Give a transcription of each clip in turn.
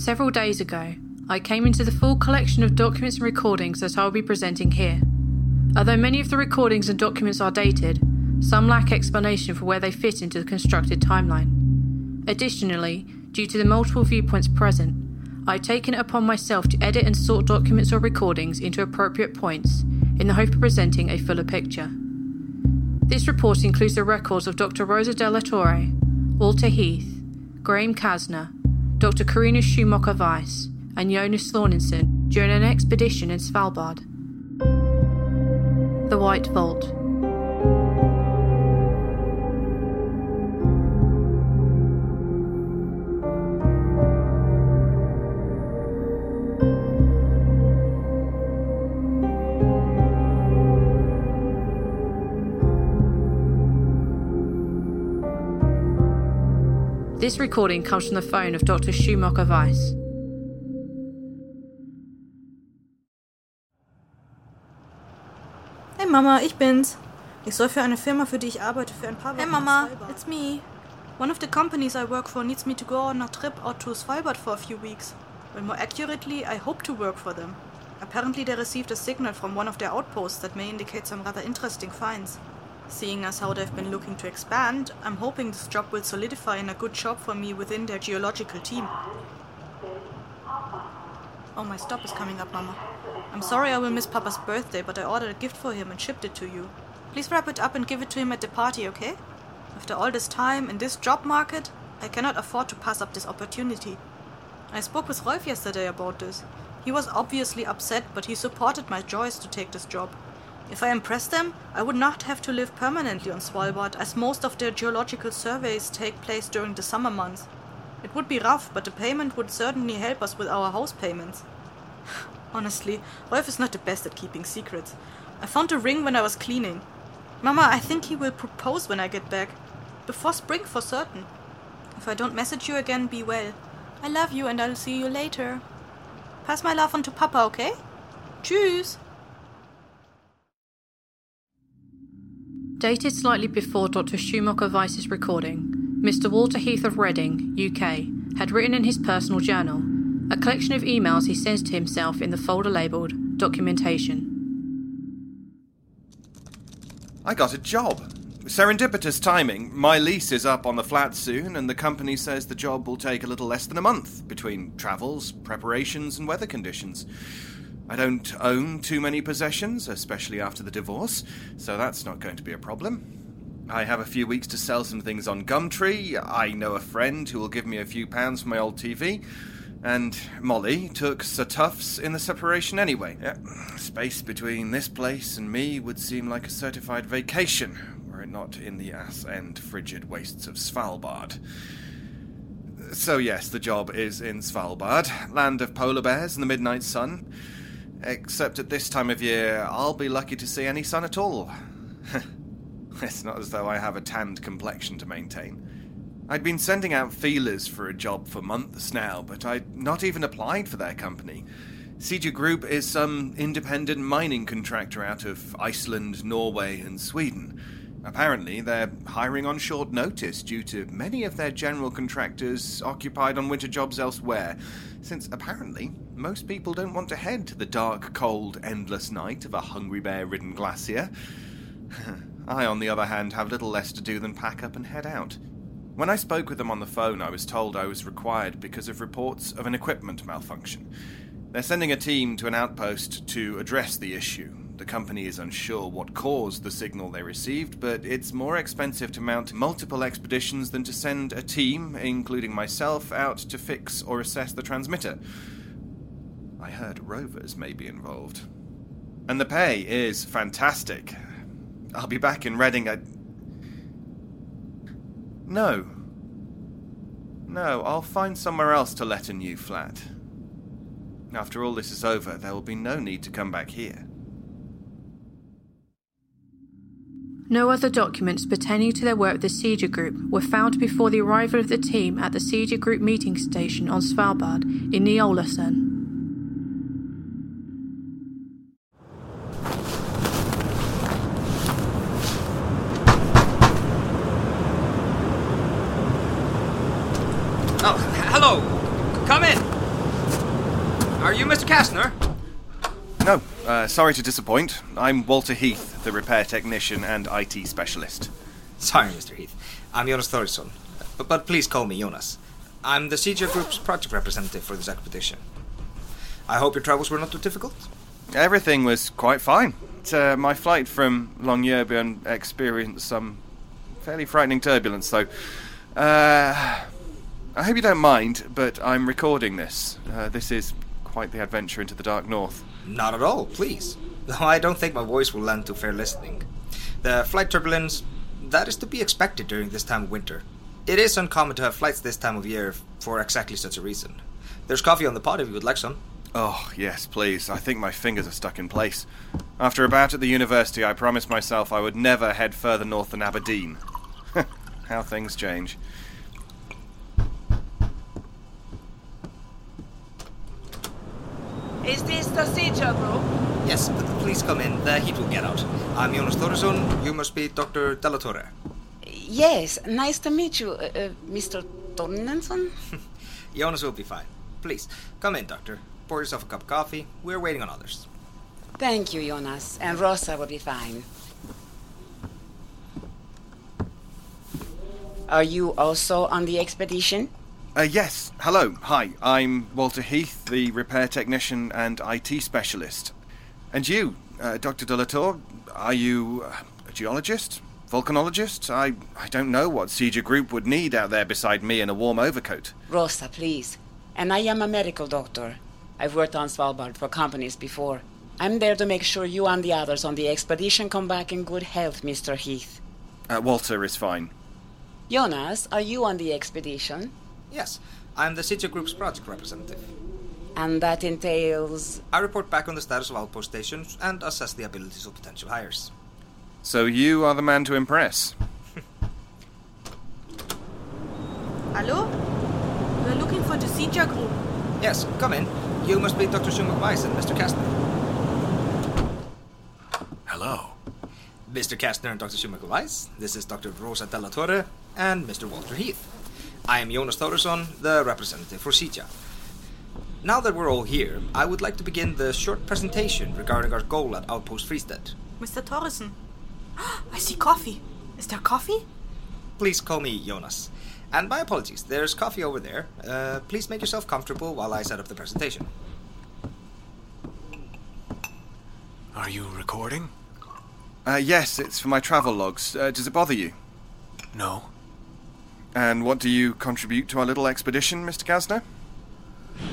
Several days ago, I came into the full collection of documents and recordings that I will be presenting here. Although many of the recordings and documents are dated, some lack explanation for where they fit into the constructed timeline. Additionally, due to the multiple viewpoints present, I've taken it upon myself to edit and sort documents or recordings into appropriate points in the hope of presenting a fuller picture. This report includes the records of Dr. Rosa de la Torre, Walter Heath, Graham Casner, Dr. Karina Schumacher Weiss, and Jonas Þórirsson during an expedition in Svalbard. The White Vault. This recording comes from the phone of Dr. Schumacher Weiss. Hey Mama, ich bin's. Ich soll für eine Firma, für die ich arbeite, für ein paar Wochen Hey Mama, it's me. One of the companies I work for needs me to go on a trip out to Svalbard for a few weeks. Well, more accurately, I hope to work for them. Apparently, they received a signal from one of their outposts that may indicate some rather interesting finds. Seeing as how they've been looking to expand, I'm hoping this job will solidify in a good job for me within their geological team. Oh, my stop is coming up, Mama. I'm sorry I will miss Papa's birthday, but I ordered a gift for him and shipped it to you. Please wrap it up and give it to him at the party, okay? After all this time in this job market, I cannot afford to pass up this opportunity. I spoke with Rolf yesterday about this. He was obviously upset, but he supported my choice to take this job. If I impressed them, I would not have to live permanently on Svalbard, as most of their geological surveys take place during the summer months. It would be rough, but the payment would certainly help us with our house payments. Honestly, Rolf is not the best at keeping secrets. I found a ring when I was cleaning. Mama, I think he will propose when I get back. Before spring, for certain. If I don't message you again, be well. I love you and I'll see you later. Pass my love on to Papa, okay? Tschüss! Dated slightly before Dr. Schumacher Weiss's recording, Mr. Walter Heath of Reading, UK, had written in his personal journal a collection of emails he sends to himself in the folder labelled Documentation. I got a job. Serendipitous timing. My lease is up on the flat soon, and the company says the job will take a little less than a month between travels, preparations, and weather conditions. I don't own too many possessions, especially after the divorce, so that's not going to be a problem. I have a few weeks to sell some things on Gumtree. I know a friend who will give me a few pounds for my old TV. And Molly took Sir Tufts in the separation anyway. Yeah, space between this place and me would seem like a certified vacation, were it not in the ass end frigid wastes of Svalbard. So, yes, the job is in Svalbard, land of polar bears and the midnight sun. Except at this time of year, I'll be lucky to see any sun at all. it's not as though I have a tanned complexion to maintain. I'd been sending out feelers for a job for months now, but I'd not even applied for their company. Sitja Group is some independent mining contractor out of Iceland, Norway, and Sweden. Apparently, they're hiring on short notice due to many of their general contractors occupied on winter jobs elsewhere, since apparently most people don't want to head to the dark, cold, endless night of a hungry bear ridden glacier. I, on the other hand, have little less to do than pack up and head out. When I spoke with them on the phone, I was told I was required because of reports of an equipment malfunction. They're sending a team to an outpost to address the issue. The company is unsure what caused the signal they received, but it's more expensive to mount multiple expeditions than to send a team, including myself, out to fix or assess the transmitter. I heard rovers may be involved. And the pay is fantastic. I'll be back in Reading I... No. No, I'll find somewhere else to let a new flat. After all this is over, there will be no need to come back here. No other documents pertaining to their work with the Sitja Group were found before the arrival of the team at the Sitja Group meeting station on Svalbard in Ny-Ålesund. Oh, hello. Come in. Are you Mr. Casner? No, uh, sorry to disappoint. I'm Walter Heath, the repair technician and IT specialist. Sorry, Mr. Heath. I'm Jonas Þórirsson. But, but please call me Jonas. I'm the Sitja Group's project representative for this expedition. I hope your travels were not too difficult. Everything was quite fine. Uh, my flight from Longyearbyen experienced some fairly frightening turbulence, though. Uh, I hope you don't mind, but I'm recording this. Uh, this is quite the adventure into the Dark North. Not at all, please. Though I don't think my voice will lend to fair listening. The flight turbulence, that is to be expected during this time of winter. It is uncommon to have flights this time of year for exactly such a reason. There's coffee on the pot if you would like some. Oh, yes, please. I think my fingers are stuck in place. After a bout at the university, I promised myself I would never head further north than Aberdeen. How things change. Is this the Sitja group? Yes, but please come in. The heat will get out. I'm Jonas Þórirsson. You must be Dr. De La Torre. Yes, nice to meet you, uh, uh, Mr. Tornenson. Jonas will be fine. Please, come in, Doctor. Pour yourself a cup of coffee. We're waiting on others. Thank you, Jonas. And Rosa will be fine. Are you also on the expedition? Uh, yes, hello, hi. I'm Walter Heath, the repair technician and IT specialist. And you, uh, Dr. De La Torre, are you a geologist? Volcanologist? I, I don't know what Sitja Group would need out there beside me in a warm overcoat. Rosa, please. And I am a medical doctor. I've worked on Svalbard for companies before. I'm there to make sure you and the others on the expedition come back in good health, Mr. Heath. Uh, Walter is fine. Jonas, are you on the expedition? Yes, I'm the Sitja Group's project representative. And that entails. I report back on the status of outpost stations and assess the abilities of potential hires. So you are the man to impress. Hello? We're looking for the Sitja group. Yes, come in. You must be Dr. Schumacher Weiss and Mr. Casner. Hello. Mr. Casner and Dr. Schumacher Weiss. This is Dr. Rosa De La Torre and Mr. Walter Heath. I am Jonas Þórirsson, the representative for Sitja. Now that we're all here, I would like to begin the short presentation regarding our goal at Outpost Fristed. Mr. Torrison. I see coffee. Is there coffee? Please call me Jonas. And my apologies, there's coffee over there. Uh, please make yourself comfortable while I set up the presentation. Are you recording? Uh, yes, it's for my travel logs. Uh, does it bother you? No. And what do you contribute to our little expedition, Mr. Casner?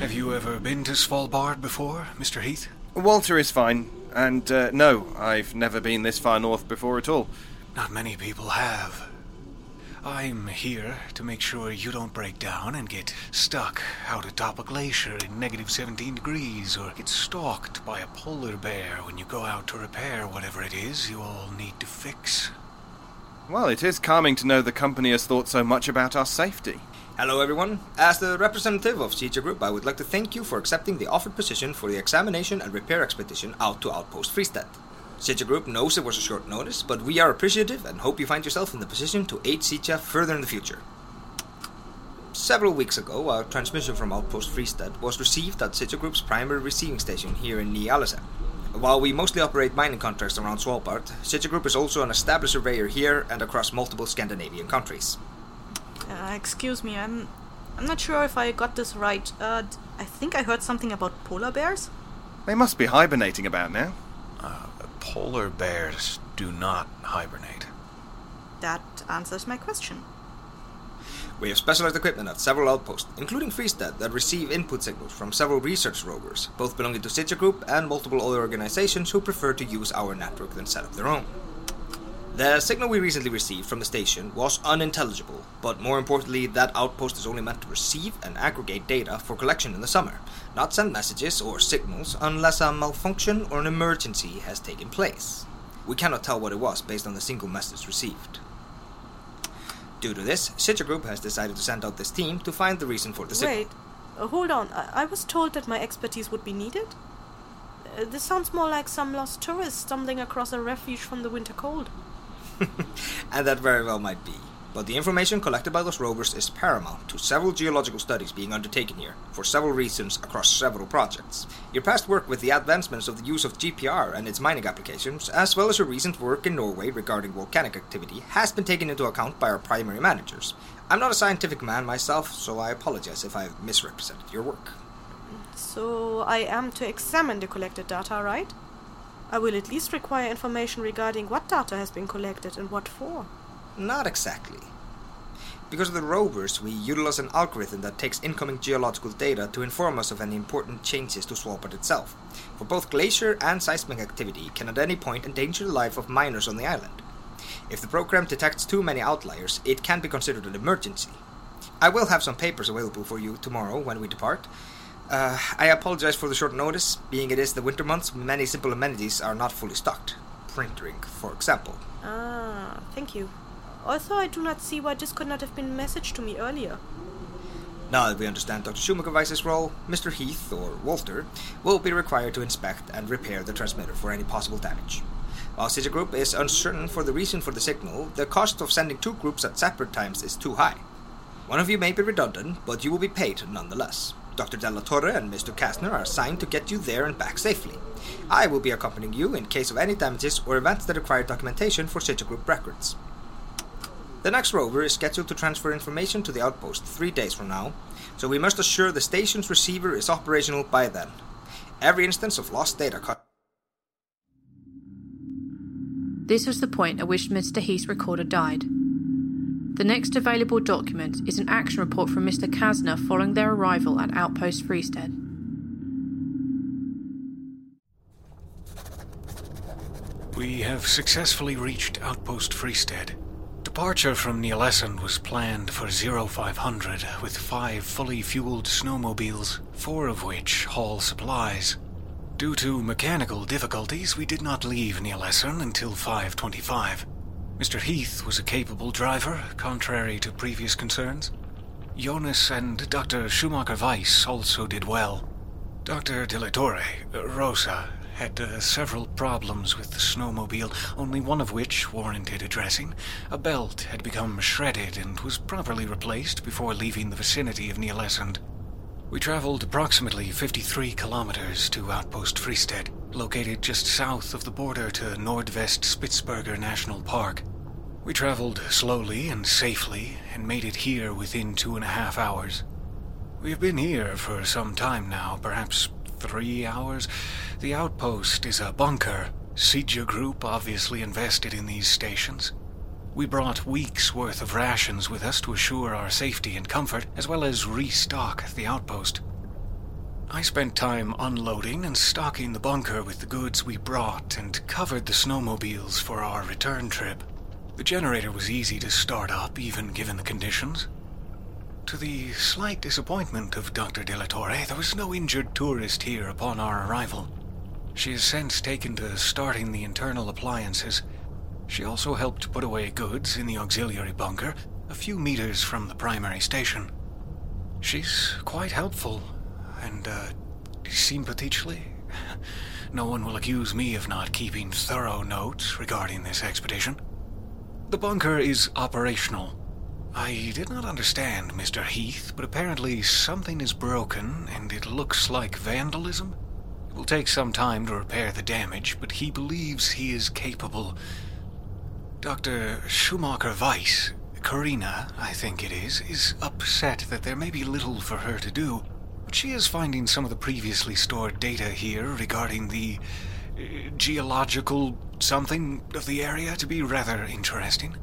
Have you ever been to Svalbard before, Mr. Heath? Walter is fine. And uh, no, I've never been this far north before at all. Not many people have. I'm here to make sure you don't break down and get stuck out atop a glacier in negative 17 degrees or get stalked by a polar bear when you go out to repair whatever it is you all need to fix. Well, it is calming to know the company has thought so much about our safety. Hello, everyone. As the representative of Sitja Group, I would like to thank you for accepting the offered position for the examination and repair expedition out to Outpost Fristed. Sitja Group knows it was a short notice, but we are appreciative and hope you find yourself in the position to aid Sitja further in the future. Several weeks ago, a transmission from Outpost Fristed was received at Sitja Group's primary receiving station here in Nialese. While we mostly operate mining contracts around Svalbard, Sitja Group is also an established surveyor here and across multiple Scandinavian countries. Uh, excuse me, I'm. I'm not sure if I got this right. Uh, d- I think I heard something about polar bears? They must be hibernating about now. Uh, polar bears do not hibernate. That answers my question. We have specialized equipment at several outposts, including Fristed, that receive input signals from several research rovers, both belonging to Sitja Group and multiple other organizations who prefer to use our network than set up their own. The signal we recently received from the station was unintelligible, but more importantly, that outpost is only meant to receive and aggregate data for collection in the summer, not send messages or signals unless a malfunction or an emergency has taken place. We cannot tell what it was based on the single message received. Due to this, Sitja Group has decided to send out this team to find the reason for the signal. Wait, uh, hold on. I-, I was told that my expertise would be needed. Uh, this sounds more like some lost tourist stumbling across a refuge from the winter cold. and that very well might be. But the information collected by those rovers is paramount to several geological studies being undertaken here, for several reasons across several projects. Your past work with the advancements of the use of GPR and its mining applications, as well as your recent work in Norway regarding volcanic activity, has been taken into account by our primary managers. I'm not a scientific man myself, so I apologize if I've misrepresented your work. So I am to examine the collected data, right? I will at least require information regarding what data has been collected and what for. Not exactly. Because of the rovers, we utilize an algorithm that takes incoming geological data to inform us of any important changes to Svalbard itself, for both glacier and seismic activity can at any point endanger the life of miners on the island. If the program detects too many outliers, it can be considered an emergency. I will have some papers available for you tomorrow when we depart. Uh, I apologize for the short notice, being it is the winter months, many simple amenities are not fully stocked. Printing, for example. Ah, thank you. Also, I do not see why this could not have been messaged to me earlier. Now that we understand Dr. Schumacher Weiss's role, Mr. Heath, or Walter, will be required to inspect and repair the transmitter for any possible damage. While Sitja Group is uncertain for the reason for the signal, the cost of sending two groups at separate times is too high. One of you may be redundant, but you will be paid nonetheless. Dr. De La Torre and Mr. Casner are assigned to get you there and back safely. I will be accompanying you in case of any damages or events that require documentation for Sitja Group records. The next rover is scheduled to transfer information to the outpost three days from now, so we must assure the station's receiver is operational by then. Every instance of lost data cut. This was the point at which Mr. Heath's recorder died. The next available document is an action report from Mr. Casner following their arrival at Outpost Fristed. We have successfully reached Outpost Fristed. Departure from Ny-Ålesund was planned for 0500 with five fully fueled snowmobiles, four of which haul supplies. Due to mechanical difficulties, we did not leave Ny-Ålesund until 525. Mr. Heath was a capable driver, contrary to previous concerns. Jonas and Dr. Schumacher Weiss also did well. Dr. De La Torre, Rosa, had uh, several problems with the snowmobile, only one of which warranted addressing. A belt had become shredded and was properly replaced before leaving the vicinity of Ny-Ålesund. We traveled approximately 53 kilometers to Outpost Fristed, located just south of the border to Nordvest Spitsbergen National Park. We traveled slowly and safely and made it here within two and a half hours. We have been here for some time now, perhaps three hours. The outpost is a bunker. Sitja Group obviously invested in these stations. We brought weeks' worth of rations with us to assure our safety and comfort, as well as restock the outpost. I spent time unloading and stocking the bunker with the goods we brought and covered the snowmobiles for our return trip. The generator was easy to start up, even given the conditions. To the slight disappointment of Dr. De La Torre, there was no injured tourist here upon our arrival. She has since taken to starting the internal appliances. She also helped put away goods in the auxiliary bunker, a few meters from the primary station. She's quite helpful, and, uh, sympathetically. No one will accuse me of not keeping thorough notes regarding this expedition. The bunker is operational. I did not understand, Mr. Heath, but apparently something is broken, and it looks like vandalism. It will take some time to repair the damage, but he believes he is capable. Dr. Schumacher Weiss, Karina, I think it is, is upset that there may be little for her to do, but she is finding some of the previously stored data here regarding the uh, geological something of the area to be rather interesting.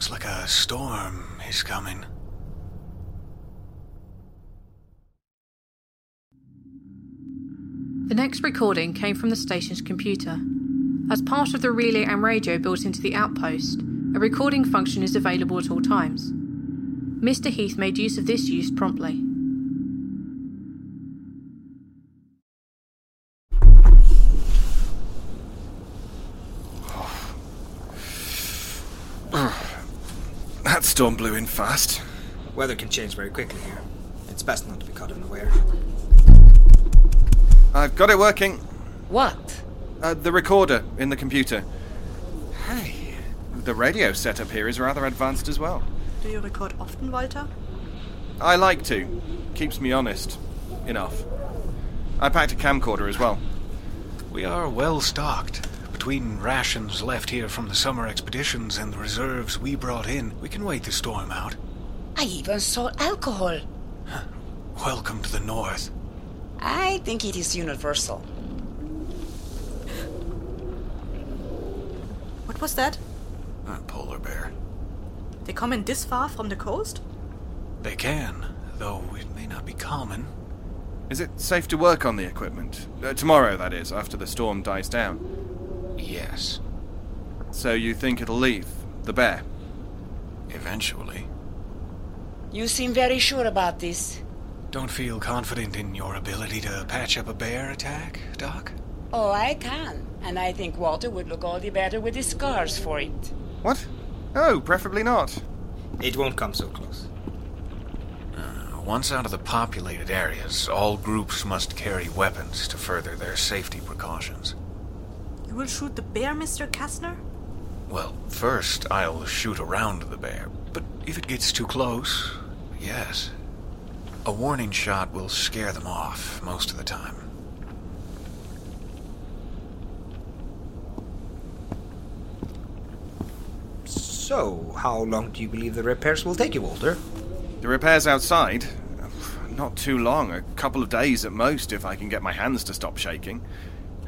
Looks like a storm is coming. The next recording came from the station's computer. As part of the relay and radio built into the outpost, a recording function is available at all times. Mr. Heath made use of this use promptly. That storm blew in fast. Weather can change very quickly here. It's best not to be caught unaware. I've got it working. What? Uh, the recorder in the computer. Hey, The radio setup here is rather advanced as well. Do you record often, Walter? I like to. Keeps me honest. Enough. I packed a camcorder as well. We are well stocked. Between rations left here from the summer expeditions and the reserves we brought in, we can wait the storm out. I even saw alcohol. Welcome to the north. I think it is universal. What was that? A polar bear. They come in this far from the coast? They can, though it may not be common. Is it safe to work on the equipment? Uh, tomorrow, that is, after the storm dies down. Yes, So you think it'll leave? The bear? eventually. You seem very sure about this. Don't feel confident in your ability to patch up a bear attack, Doc? Oh, I can. And I think Walter would look all the better with his scars for it. What? Oh, preferably not. It won't come so close. Uh, once out of the populated areas, all groups must carry weapons to further their safety precautions. You will shoot the bear, Mr. Casner? Well, first I'll shoot around the bear, but if it gets too close, yes. A warning shot will scare them off most of the time. So, how long do you believe the repairs will take you, Walter? The repairs outside? Not too long, a couple of days at most if I can get my hands to stop shaking.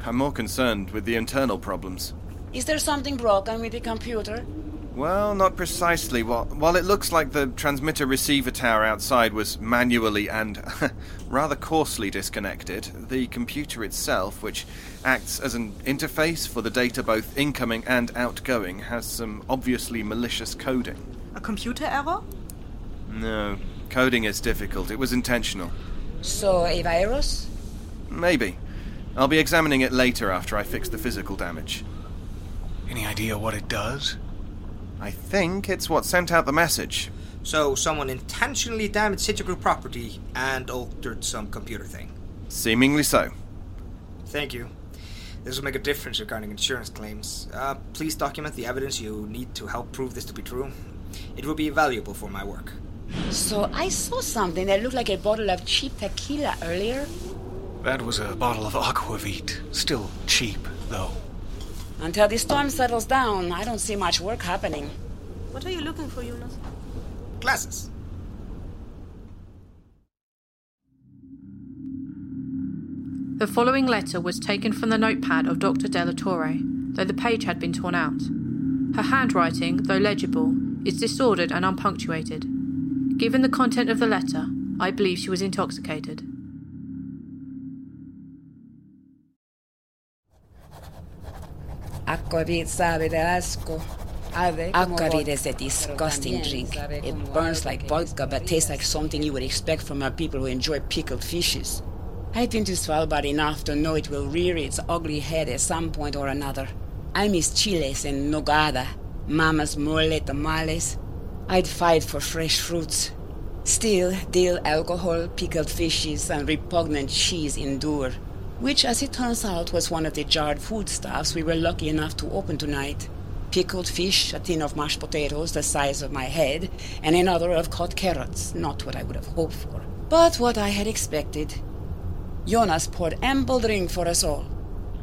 I'm more concerned with the internal problems. Is there something broken with the computer? Well, not precisely. While, while it looks like the transmitter receiver tower outside was manually and rather coarsely disconnected, the computer itself, which acts as an interface for the data both incoming and outgoing, has some obviously malicious coding. A computer error? No, coding is difficult. It was intentional. So, a virus? Maybe. I'll be examining it later after I fix the physical damage. Any idea what it does? I think it's what sent out the message. So, someone intentionally damaged Sitja Group property and altered some computer thing. Seemingly so. Thank you. This will make a difference regarding insurance claims. Uh, please document the evidence you need to help prove this to be true. It will be valuable for my work. So, I saw something that looked like a bottle of cheap tequila earlier. That was a bottle of aquavit. Still cheap, though. Until the storm settles down, I don't see much work happening. What are you looking for, Jonas? Glasses. The following letter was taken from the notepad of Dr. De La Torre, though the page had been torn out. Her handwriting, though legible, is disordered and unpunctuated. Given the content of the letter, I believe she was intoxicated. Aquavit sabe asco. Aquavit is a disgusting drink. It burns like vodka but tastes like something you would expect from a people who enjoy pickled fishes. I've been to Svalbard enough to know it will rear its ugly head at some point or another. I miss chiles en nogada, mama's mole tamales. I'd fight for fresh fruits. Still, dill alcohol, pickled fishes, and repugnant cheese endure. Which, as it turns out, was one of the jarred foodstuffs we were lucky enough to open tonight. Pickled fish, a tin of mashed potatoes the size of my head, and another of cut carrots. Not what I would have hoped for, but what I had expected. Jonas poured ample drink for us all.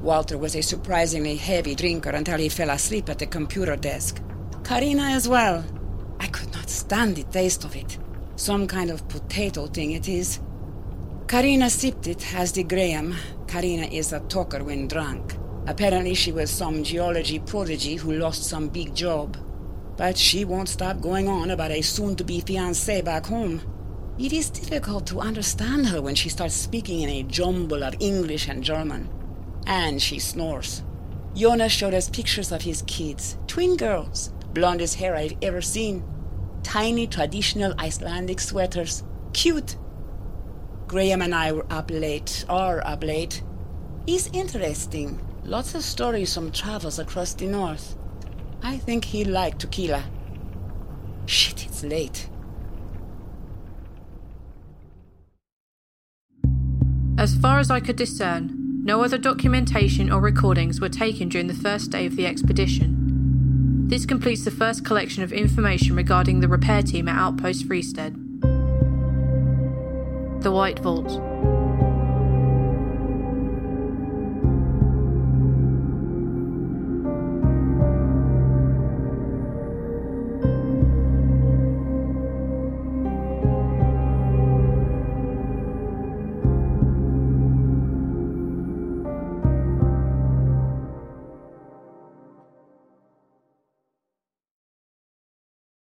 Walter was a surprisingly heavy drinker until he fell asleep at the computer desk. Karina as well. I could not stand the taste of it. Some kind of potato thing it is. Karina sipped it, as did Graham. Karina is a talker when drunk. Apparently, she was some geology prodigy who lost some big job. But she won't stop going on about a soon to be fiancé back home. It is difficult to understand her when she starts speaking in a jumble of English and German. And she snores. Jonas showed us pictures of his kids, twin girls, blondest hair I've ever seen, tiny traditional Icelandic sweaters, cute. Graham and I were up late, are up late. He's interesting. Lots of stories from travels across the north. I think he liked tequila. Shit, it's late. As far as I could discern, no other documentation or recordings were taken during the first day of the expedition. This completes the first collection of information regarding the repair team at Outpost Fristed. The White Vault.